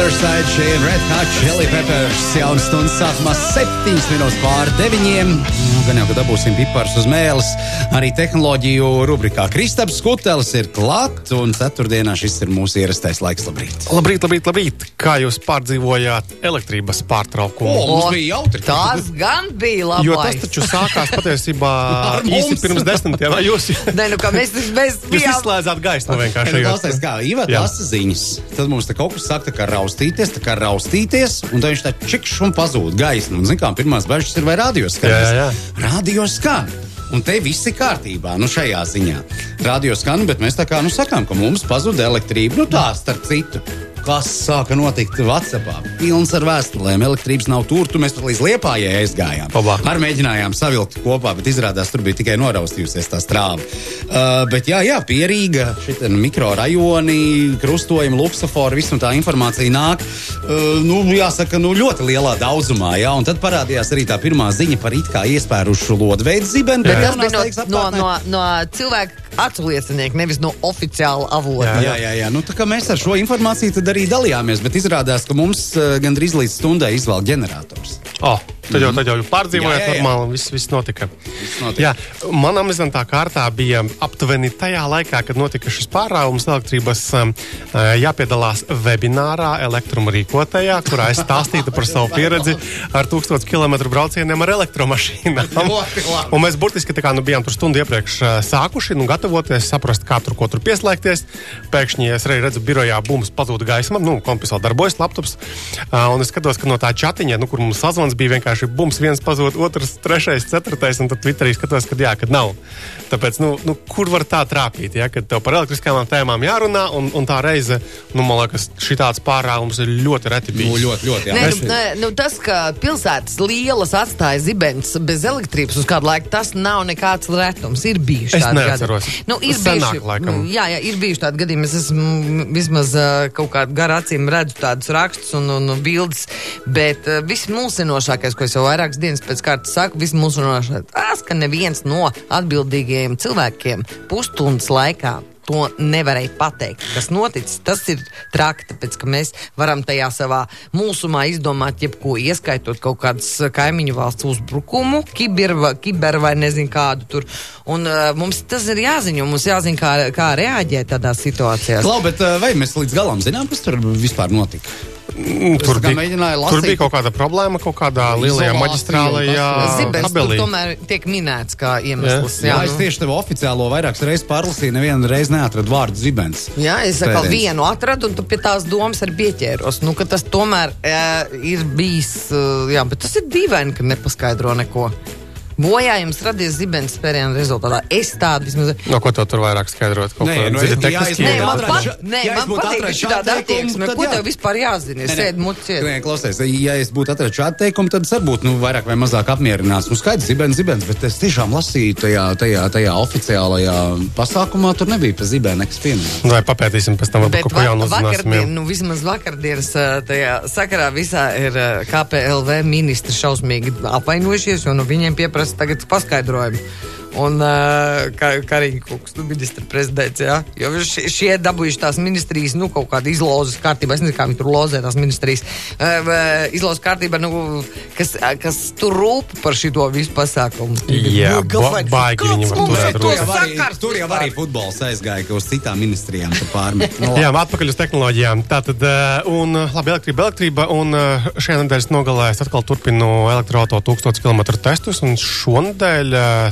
Other Side, šie ir Red Hot Chili Peppers. Jaunas stundas sākumā 7 minūtes pār 9. Nu, gan jau, ka dabūsim pipars uz mēles. Arī tehnoloģiju rubrikā Kristaps Skutelis ir klāt, un ceturtdienā šis ir mūsu ierastais laiks. Labrīt! Labrīt, labrīt, labrīt! Kā jūs pārdzīvojāt elektrības pārtraukumu? O, mums bija jautri. Tas gan bija labi. Jo tas taču sākās patiesībā īsi pirms desmitiem. Jūs, Nē, nu, mēs, mēs jūs bijām. izslēdzāt gaisu no vienkārši. Klausies, kā Iva lasa ziņas. Tad mums te kaut kas saka, tā kā raustīties, tā kā raustīties, un tad viņš tā čikš un pazūd gaismu. Un, zin kā, pirmās bažas ir vai. Jā, jā, Radio skan. Un te viss ir kārtībā, nu šajā ziņā. Radio skan, bet mēs tā kā nu sakām, ka mums pazuda elektrība. Nu tā, starp citu. Kas sāka notikt Vācijā? Pilns ar vēstulēm, elektrības nav tur, tu mēs pat līdz liepājai aizgājām. Labā. Ar mēģinājām savilkt kopā, bet izrādās tur bija tikai noraustījusies tā strāva. Uh, bet jā, jā pierīga, ir mikrorajoni, krustojumi, luksofori, viss un tā informācija nāk. Uh, nu, jāsaka, nu, ļoti lielā daudzumā, jā, un tad parādījās arī tā pirmā ziņa par it kā iespērušu lodveidu zibeni. Bet tas bija no, no, no, no cilvēka acu liecinieku, nevis no oficiāla avota. Jā, jā, jā. Nu, mēs ar šo informāciju arī dalījāmies, bet izrādās, ka mums uh, gandrīz līdz stundai izvēl ģenerators. Oh, tad jau, tad jau pārdzīvojāt Jā, jā, jā. normāli viss, viss notika. notika. Jā, manam izlēmtā kārtā bija aptuveni tajā laikā, kad notika šis pārāvums elektrības, um, jāpiedalās webinārā elektruma rīkotajā, kurā es stāstītu par savu pieredzi ar 1000 km braucieniem ar elektromašīnām. Un mēs burtiski tā kā nu, bijām tur stundu iepriekš sākuši, nu, gatavoties, saprast, kā tur ko tur pieslēgties. Pēkšņi es arī redzu, birojā bums pazūda gaisma, nu, kompis vēl darbojas, laptops. Un es skatos, ka no tā chatiņa, nu, kur mums sazvans bija vienkārši bums, viens pazūd, otrs, trešais, ceturtais, un tad Twitterī skatos, ka jā, kad nav. Tāpēc, nu, nu kur var tā trāpīt, ja, kad tev par elektriskām tēmām jārunā, un, un tā reize, nu, man liekas, šī tāds pārāvums ir ļoti reti Nu, bijis. ļoti, ļoti. jā. Nē, nu, nē, nu, tas, ka pilsētas lielas atstāja zibens bez elektrības uz kādu laiku, tas nav nekāds retums. Ir bijuši Es tādi neatceros. gadījumi. Nu, ir Senāk, bijuši, laikam. nu, jā, jā, ir bijuši tādi gadījumi. Es esmu mm, vismaz kaut kādā garā acīm redzu tādus rakstus un, un, un bildes, bet uh, vismulsinošākais, ko es jau vairākas dienas pēc kārtas saku, vismulsinošākais, tas, ka neviens no atbildīgajiem cilvēkiem pusstundas laikā to nevarēja pateikt. Kas noticis, tas ir traki, tāpēc ka mēs varam tajā savā mūsumā izdomāt jebko, ieskaitot kaut kādas eh, kaimiņu valsts uzbrukumu, kiber, kiber vai nezinu kādu tur. Un uh, mums tas ir jāziņo, mums jāzina, kā, kā reaģēt tādās situācijās. Klau, bet uh, vai mēs līdz galam zinām, kas tur vispār notika? Mm, Es Tur bija, mēģināju tur lasīt. bija kaut kāda problēma, kaut kādā lielajā maģistrālajā kabelī. tomēr tiek minēts kā iemesls. Jā, Jā, es nu. tieši tev oficiālo vairākas reizes pārlasīju, nevienu reizi neatradu vārdu zibens. Jā, es atkal vienu atradu, un tu pie tās domas arī pieķēros. Nu, tas tomēr uh, ir bijis. Uh, jā, bet tas ir dīvaini, ka nepaskaidro neko. Bojājums radies zibens spērienu rezultātā. Es tādu vismaz. No ko to tur vairāk skaidrot? Kaut Nē, ko nu, dziļi jā, tehniski? es Nē, man, pat, nē, man patīk, atradis ka šāda attieksme. Ko jā. tev vispār jāzina? Es sēdu muciet. Nē, klausies, ja es būtu atradzis šādu teikumu, tad būtu nu, vairāk vai mazāk apmierināts. Nu, skaidrs, zibens, zibens, bet es tiešām lasīju tajā, tajā, tajā oficiālajā pasākumā, tur nebija pa zibeni nekas pieminēts. Vai papētīsim pēc tam, varbūt ko jaunu uzzināsim. jā. nu, vismaz vakardienas tajā sakarā visā ir KPLV ministri šausmīgi apvainojušies, jo nu, viņiem pieprasa tagad paskaidrojumu. Un uh, Kariņš Kungs, nu, ministra prezidents, jā, jo šie, šie dabūjuši tās ministrijas, nu, kaut kāda izlozes kārtībā, es nezinu, kā viņi tur lozē tās ministrijas, uh, izlozes kārtībā, nu, kas, ā, kas tur rūp par šito visu pasākumu. Jā, Nu, ba- baigi rūpes. Tur jau arī, tur jau arī futbols aizgāja, ka uz citām ministrijām tur pārmet. Nu, Jā, atpakaļ uz tehnoloģijām. Tātad, eh, un, eh, labi, elektrība, elektrība. Un eh, šajā nedēļas nogalē es atkal turpinu elektroautorātu 1000 km testus. Un šonadēļ, eh,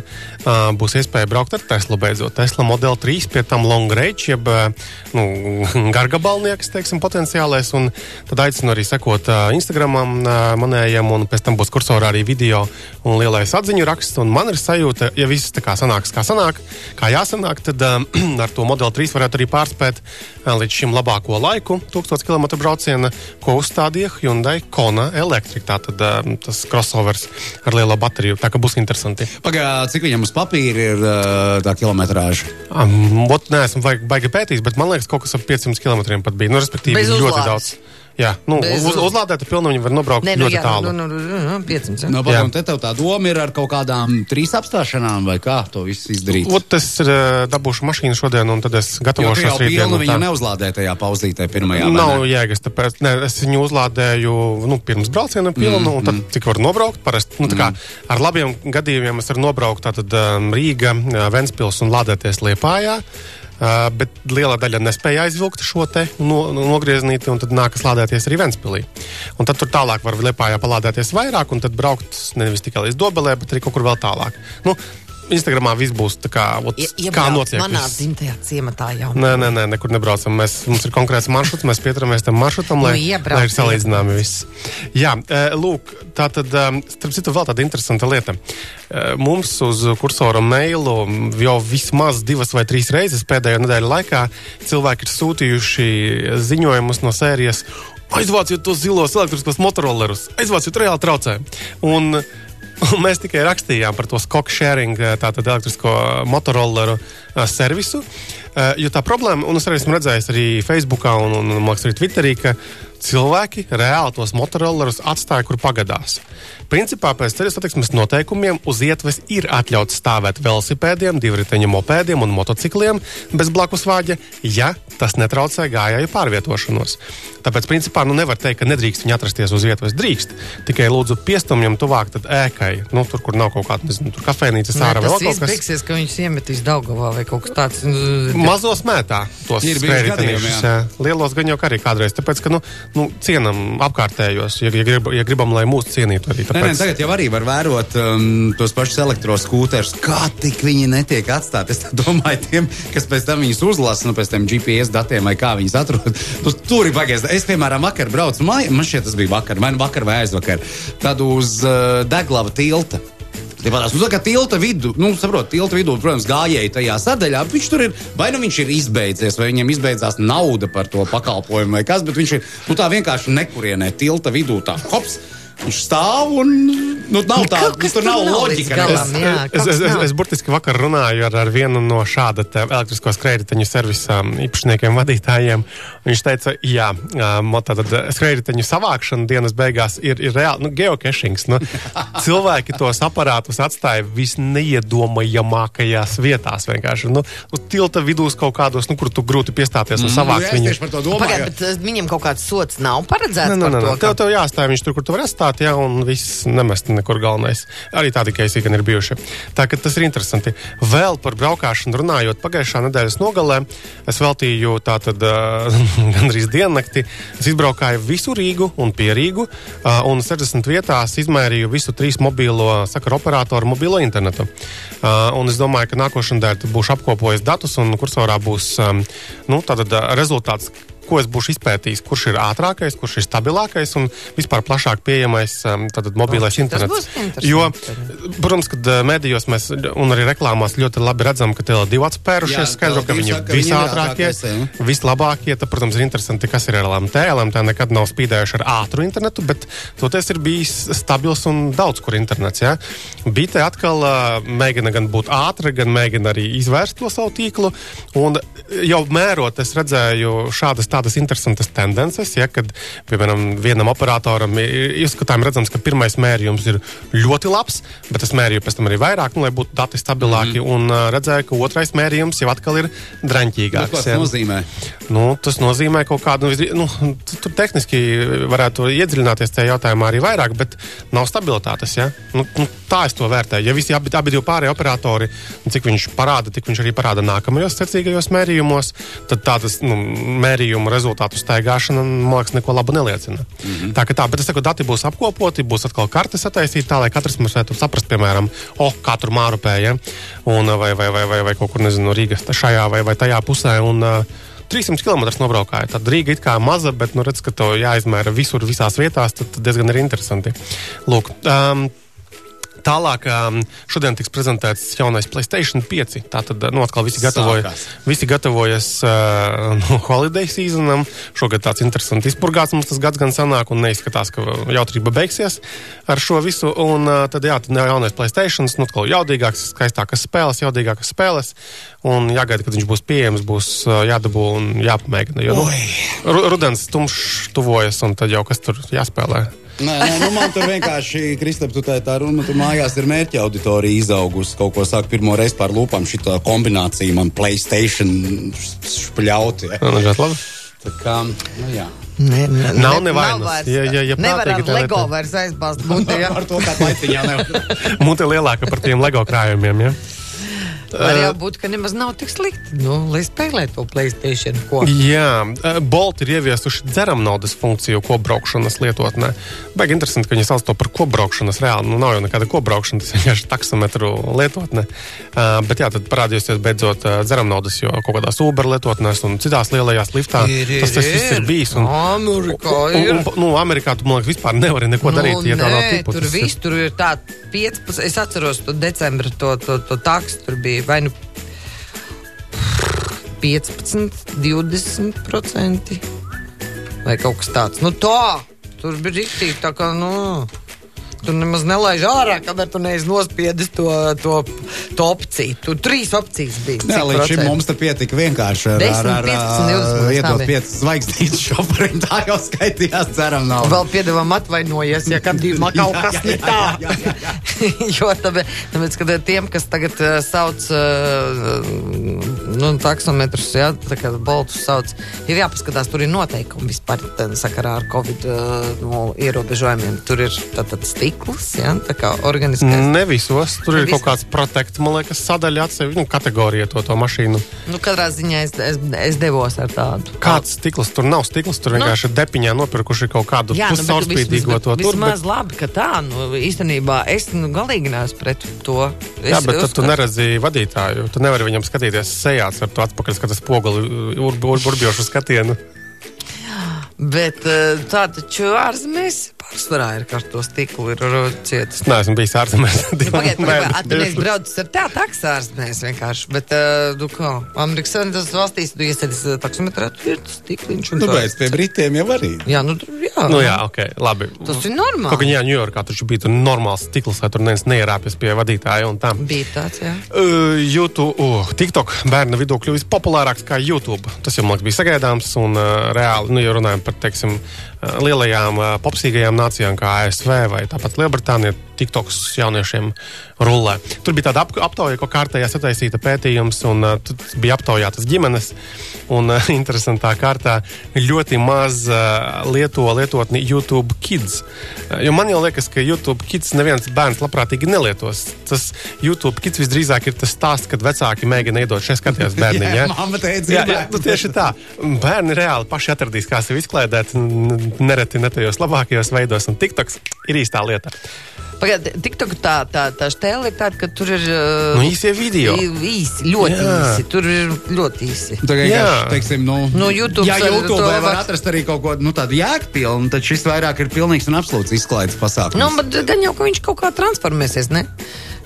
sestdien, eh, būs iespēja braukt ar Teslu beidzot. Tesla Model 3, pie tam long range, jeb eh, nu, gargabalnieks, teiksim, potenciālais. Un tad aicinu arī sekot uh, Instagramam uh, manējam, un pēc tam būs kursorā arī video un lielais atziņu raksts. Un man ir sajūta, ja viss tā kā sanāks, kā sanāk, kā jāsanāk, tad uh, ar to Model 3 varētu arī pārspēt uh, līdz šim labāko laiku, 1000 km brauciena, ko uzstādīja Hyundai Kona Electric. Tātad uh, tas crossovers ar lielo bateriju. Tā kā būs interesanti. Pagaidām, cik viņam uz papīra ir tā kilometrāža? Um, nē, esmu baigi, pētījis, bet man liekas, kaut kas ap 500 km pat bija. Nu, respektīvi, ļoti daudz. Jā, nu, Bez uz, uz- uzlādēta pilna viņa var nobraukt Nē, nu, ļoti jā, tālu. nu, nu, nu, nu, 500. No, jā. padomā, te tev tā doma ir ar kaut kādām trīs apstāšanām, vai kā to visu izdarīt? Ot, es uh, dabūšu mašīnu šodien, un tad es Jo tu gatavošos jau pilnu viņu tā. neuzlādē tajā pauzītē pirmajā. Nav jēgas, tāpēc ne, es viņu uzlādēju nu, pirms brauciena pilnu, mm, un tad cik var nobraukt. Parasti, nu, tā kā ar labiem gadījumiem es varu nobraukt tātad um, Rīga, uh, Ventspils un lādēties Liepājā. Uh, bet liela daļa nespēja aizvilkt šo no, no, nogrieznīti, un tad nākas lādēties arī Ventspilī. Un tad tur tālāk var Liepājā palādēties vairāk, un tad braukt nevis tikai līdz Dobelē, bet arī kaut kur vēl tālāk. Nu, Instagramā viss būs tā kā, ot, Ie- kā notiek. Manā dzimtajā ciematā jau. Nē, nē, nē, nekur nebraucam. Mēs, mums ir konkrēts maršruts, mēs pieturamies tam maršrutam, lai, Nu, iebraukt, lai ir salīdzināmi viss. Jā, e, lūk, tā tad, e, starp citu, vēl tāda interesanta lieta. E, Mums uz kursora mailu jau vismaz divas vai trīs reizes pēdējo nedēļu laikā cilvēki ir sūtījuši ziņojumus no sērijas. Aizvāciet tos zilos elektriskos motorollerus, aizvāciet reāli traucē. Un Un mēs tikai rakstījām par to Skok sharing, eh, tātad elektrisko motorolleru uh, servisu. Uh, jo tā problēma, un es arī esmu redzējis arī Facebookā un, un, un arī Twitterī, ka cilvēki reāli tos motorollerus atstāja, kur pagadās. Principā pēc ceļu satiksmes noteikumiem uz ietves ir atļauts stāvēt velosipēdiem, divriteņu mopēdiem un motocikliem bez blakus vāģa, ja tas netraucē gājēju pārvietošanos. Tāpēc, principā, nu nevar teikt, ka nedrīkst viņi atrasties uz vietas. Drīkst. Tikai lūdzu piestumjam tuvāk ēkai. Nu, tur, kur nav kaut kāda, nezinu, tur kafejnīca vēl tas kaut kas. beigsies, ka viņus iemetīs Daugavā vai kaut kas tāds. nu, Mazo smētā tos Ir skrējējienīšus. gadījumi. Lielos gan jau kā arī kādreiz. Tāpēc, ka, nu, nu cienam apkārtējos, ja, ja, grib, ja gribam, lai mūs cienītu arī. Nē, nē, Tāpēc, tagad jau arī var vērot um, tos pašus elektroskūterus, kā tik viņi netiek atstāti. Es domāju, tiem, kas pēc tam viņus uzlasa, nu, pēc tam GPS datiem vai kā viņus atrod. Nu, tur ir pagaidā. Es, piemēram, vakar braucu, man, man šķiet, tas bija vakar, vai nu vakar vai aizvakar, tad uz uh, Deglava tilta. Tāpēc, nu, tā kā tilta vidū, nu, saprot, tilta vidū, protams, gājēji tajā sadaļā, viņš tur ir, vai nu viņš ir izbeidzies, vai viņam izbeidzās nauda par to pakalpojumu, vai kas, bet viņš ir, nu, tā vienkārši nekurienē tilta vidū, tā hops, viņš stāv un, nu, nav tā, Kaut kas tur nav tur nav loģika. galam. jā, es, es, es, es burtiski vakar runāju ar, ar vienu no šāda elektrisko skrējēju servisa īpašniekiem, vadītājiem. Viņš teica, jā, um, tātad skrējēju savākšana dienas beigās ir, ir reāli nu, geocachings. Nu, cilvēki tos aparātus atstāja visneiedomājamākajās vietās. Vienkārši nu, uz tilta vidūs kaut kādos, nu, kur tu grūti piestāties un Nu, savākt jā, es viņu. Pagaidiet, bet uh, viņam kaut kāds sots nav paredzēts. Nē, nē, nē, to, ka- Tev, tev jāstāv viņš tur, kur tu vari atstāt, jā, un viss nemest nekur galvenais. Arī tādi keisi gan ir bijuši. Tā ka tas ir interesanti. Vēl par braukšanu runājot, pagājušā nedēļas nogalē es veltīju tātad uh, gandrīz diennakti. Es izbraukāju visu Rīgu un pierīgu, uh, un 60 vietās izmērīju visu trīs mobilo sakaru operatoru mobilo internetu. Uh, un es domāju, ka nākošais nedēļa būšu apkopojis datus, un kursorā būs um, nu, tātad, uh, rezultāts ko es būšu izpētījis, kurš ir ātrākais, kurš ir stabilākais un vispār plašāk pieejamais um, tātad, mobilais Tas internets. Jo, protams, kad uh, medijos mēs un arī reklāmās ļoti labi redzam, ka Tele2 Jā, atspērušies, skaidro, ka Tele2 viņi ir visātrākie, vislabākie. Tad, protams, ir interesanti, kas ir LMT. LMT nekad nav spīdējuši ar ātru internetu, bet toties ir bijis stabils un daudz kur internets. Ja? Bite atkal uh, mēģina gan būt ātra, gan mēģina arī izvērst to savu tīklu. Un jau mērot, es redzēju šādas tādas interesantas tendences, ja, kad, piemēram, vienam operatoram ir izskatām redzams, ka pirmais mērījums ir ļoti labs, bet es mērīju pēc tam arī vairāk, nu, lai būtu dati stabilāki, mm un uh, redzēju, ka otrais mērījums jau atkal ir draņķīgāks. Tas ja. nozīmē? Nu, tas nozīmē kaut kādu, nu, nu, tur tehniski varētu iedziļināties tajā jautājumā arī vairāk, bet nav stabilitātes. Ja? Nu, nu, tā es to vērtēju. Ja visi abi, abi divi pārējie operatori, nu, cik viņš parāda, tik viņš arī parāda nākamajos secīgajos mērījumos, tad tādas nu, mērījuma rezultātu staigāšana, man liekas, neko labu neliecina. Mm -hmm. Tā kā tā, bet es saku, dati būs apkopoti, būs atkal kartes attaisīta tā, lai katrs mums varētu saprast, piemēram, oh, kā tur mārupēja, un vai, vai, vai, vai, vai kaut kur, nezinu, Rīgas šajā vai, vai tajā pusē. Un, uh, 300 km nobraukāja. Tad Rīga it kā maza, bet, nu, redz, ka to jāizmēra visur, visās vietās. Tad diezgan ir interesanti. Lūk, um, Tālāk, um, šodien tiks prezentēts jaunais Playstation 5. Tātad, nu, atkal visi, gatavoja, visi gatavojas uh, no holiday sezonam. Šogad tāds interesants izpurgāts mums tas gads gan sanāk, un neizskatās, ka jautrība beigsies ar šo visu. Un uh, tad, jā, tad jaunais Playstation, nu, atkal jaudīgāks, skaistākas spēles, jaudīgākas spēles. Un jāgaida, kad viņš būs pieejams, būs uh, jādabū un jāpamēģina. Jo, nu, rudens tumšs tuvojas, un tad jau kas tur jāspēlē. Nē, nē, nu man tur vienkārši, Kristap, tu tā, tā runa, tu mājās ir mērķa auditorija izaugusi. Kaut ko sāk pirmo reizi pār lūpām šitā kombinācija man Playstation špļaut. Ja. Nu, labi. Tā kā, nu jā. Ne, ne, Nav ne- nevainas. Ja- ja- ja nevar ar Lego vairs aizbāzt muti. Ja? Ar to kā laiciņā nevar. Mute lielāka par tiem LEGO krājumiem. Ja? Var jau būt, ka nemaz nav tik slikti. Nu, lai spēlē to Playstation. Ko? Jā, eh, Bolt ir ieviesuši dzeram naudas funkciju kobraukšanas lietotnē. Baigi interesanti, ka viņi sauc to par kobraukšanas reāli. Nu, nav jau nekāda kobraukšana, tas vienkārši taksometru lietotne. Uh, bet jā, tad parādīsies beidzot uh, dzeram naudas, jo kaut kādās Uber lietotnēs un citās lielajās liftā tas, tas viss ir bijis. Un, Amerikā un, ir. un, nu, Amerikā tu, man liekas, vispār nevari neko darīt, ja tā nav nē, tipa. tur ir- viss tur ir tā 15. Es atceros to decembra to, to, to taksu. Tur bija vai nu 15, 20% vai kaut kas tāds. Nu tā, tur bija rīktīgi tā kā, nu. Tur nemaz nelaiž ārā, kamēr tu neesi nospiedis to, to, to opciju. Tur trīs opcijas bija. Jā, līdz šim procenti? mums te pietika vienkārši ar, 10, ar, ar, 15, 20 ar mums iedot. 5 zvaigznītes šoferim. Tā jau skaitījās, ceram, nav. Vēl piedāvām atvainojies, ja gadījumā kaut kas ne tā. jā, jā, jā. jo tāpēc, tāpēc, ka tiem, kas tagad uh, sauc uh, nu, taksometrus, ja, tā kā boltus sauc, ir jāpaskatās, tur ir noteikumi vispār tā, sakarā ar Covid uh, nu, ierobežojumiem. Tur ir tātad stikls, ja, tā kā organiskais. Ne visos. Tur ir Vis- kaut kāds protekts, man liekas, sadaļa atsevišķa nu, kategorija to, to mašīnu. Nu, katrā ziņā es, es, es devos ar tādu. Kāds stikls tur nav? Stikls tur vienkārši nu, depiņā nopirkuši kaut kādu nu, bet puscaurspīdīgo vismaz- to tur. Vismaz labi, ka tā, nu, īstenībā es nu, galīgi neesmu pret to. Es Jā, bet tad tu uzskatu- neredzi vadītāju. Tu nevari viņam skatīties sejās ar to atpakaļskatu spoguli, ur, ur, urbjošu skatienu. Bet eh, tā taču ārzemēs pārsvarā ir karto stiklu, ir cietas. Nē, esmu bijis ārzemēs. Nu, pagaidiet, a, tu neesi braucis ar tā taksā ārzemēs vienkārši, bet, uh, nu kā, Amerikas Savienotās valstīs, tu iesēdies taksometrā, tu ir stikliņš un Nu, tā. beidz pie Britiem jau arī. Jā, nu, jā. Nu jā, ok, labi. Tas ir normāli. Kaut gan jā, Ņujorkā taču bija tur normāls stikls, lai tur neviens neierāpjas pie vadītāja un tam. Bija tāds, jā. Uh, YouTube, uh, TikTok bērnu vidū kļuvis populārāks kā YouTube. Tas jau man liekas, bija sagaidāms un uh, reāli, nu, ja runājam par teiksim, uh, lielajām popsīgajām nācijām kā ASV vai tāpat Lielbritānija, TikToks jauniešiem rullē. Tur bija tāda ap, aptauja, ko kārtējā sataisīta pētījums, un uh, bija aptaujātas ģimenes. Un uh, interesantā kārtā ļoti maz uh, lieto lietotni YouTube Kids. Uh, jo man jau liekas, ka YouTube Kids neviens bērns labprātīgi nelietos. Tas YouTube Kids visdrīzāk ir tas stāsts, kad vecāki mēģina iedot šeit skaties bērniņu. Jā, ja? teica, Jā, jā, nu tieši tā. Bērni reāli paši atradīs, kā sevi izklaidēt, nereti ne tajos labākajos veidos, un TikToks ir īstā lieta. TikTok tā, tā, tā stēle ir tāda, ka tur ir. Uh, Nu, īsie video. Īsi, ļoti Jā. īsi. Tur ir ļoti īsi. Tagad, Jā. jā, teiksim, nu, Nu, YouTube ar YouTube var var- atrast arī kaut ko nu, tādu jēgpilnu, tad šis vairāk ir pilnīgs un absolūts izklaides pasākums. Nu, bet gan jau, ka viņš kaut kā transformēsies, ne?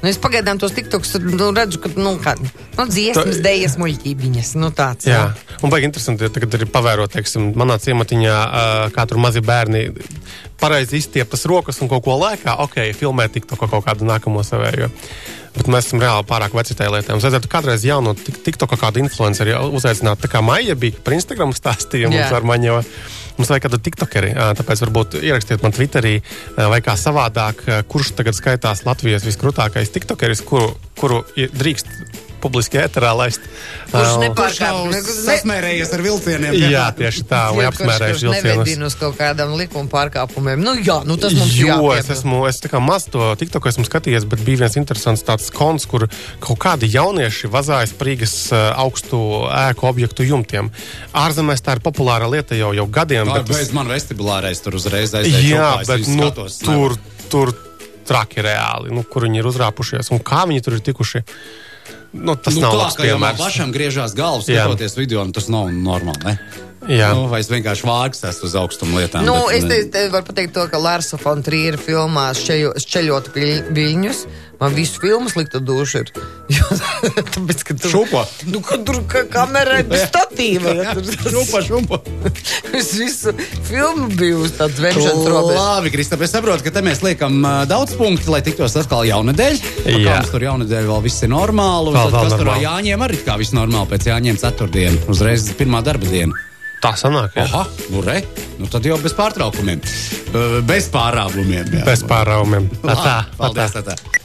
Nu, es pagaidām tos tiktoks nu, redzu, ka, nu, kā, nu, dziesmas, dēļas, muļķībiņas, nu, tāds. Jā, un baigi interesanti, ja tagad ir pavērot, teiksim, manā ciematiņā, kā tur mazi bērni pareizi izstiepas rokas un kaut ko lēkā, ok, filmē tikto kaut kādu nākamo savējo. Bet mēs esam reāli pārāk veci tajā lietā. Mums vajadzētu kādreiz jaunu tikto kaut kādu influenceri uzaicināt. Tā kā Maija bija par Instagram stāstījumu mums ar maņo. Mums vajag kādu tiktokeri, tāpēc varbūt ierakstiet man Twitterī vai kā savādāk, kurš tagad skaitās Latvijas viskrūtākais tiktokeris, kuru, kuru drīkst publiski ēterā laist. Kurš Ā, nepār- Kurš nav Ne- sasmērējies ar vilcieniem? Jā, tieši tā, lai apsmērēšu vilcienus. Nevedina uz kaut kādām likuma pārkāpumiem. Nu, jā, nu, tas mums Jo es jāpiemina. esmu, es tā kā maz to TikTok esmu skatījies, bet bija viens interesants tāds konts, kur kaut kādi jaunieši vazājas Prīgas augstu ēku objektu jumtiem. Ārzemēs tā ir populāra lieta jau, jau gadiem. Tā ir bet bez man vestibulārais tur uzreiz aizēja. Jā, čopā, es bet nu, skatos, tur, nevaru. tur traki reāli, nu, kur viņi ir uzrāpušies un kā viņi tur ir tikuši. Nu, tas nu, nav tā, labs piemērs. pašam griežās galvas, skatoties video, nu, tas nav normāli. Ne? Jā. Nu, vai es vienkārši vārgs esmu uz augstumu lietām? Nu, bet, es te, ne. te varu pateikt to, ka Lārsa Fontrīra filmā šķeļo- Šķeļot viļ- viļņus. Man visu filmu slikta duša ir. Tāpēc, ka tur, Šupo. Nu, ka tur ka kamera ir bez statīva. Ja, tur, Šupo, šupo. es visu filmu biju uz tādas vemšanas robežas. Labi, Kristap, es saprotu, ka te mēs liekam uh, daudz punktu, lai tiktos atkal jaunadēļ. Jā. Jā. Mums tur jaunadēļ vēl viss ir normāli. Un Vēl- tad, vēl kas tur normāli. jāņem arī kā viss normāli pēc jāņem ceturtdienu, uzreiz pirmā darba diena. Tā sanāk, jā. Aha, nu re, nu tad jau bez pārtraukumiem. Bez pārāvumiem. jā. Bez pārāvumiem. Tā, tā. Paldies, tā, tā.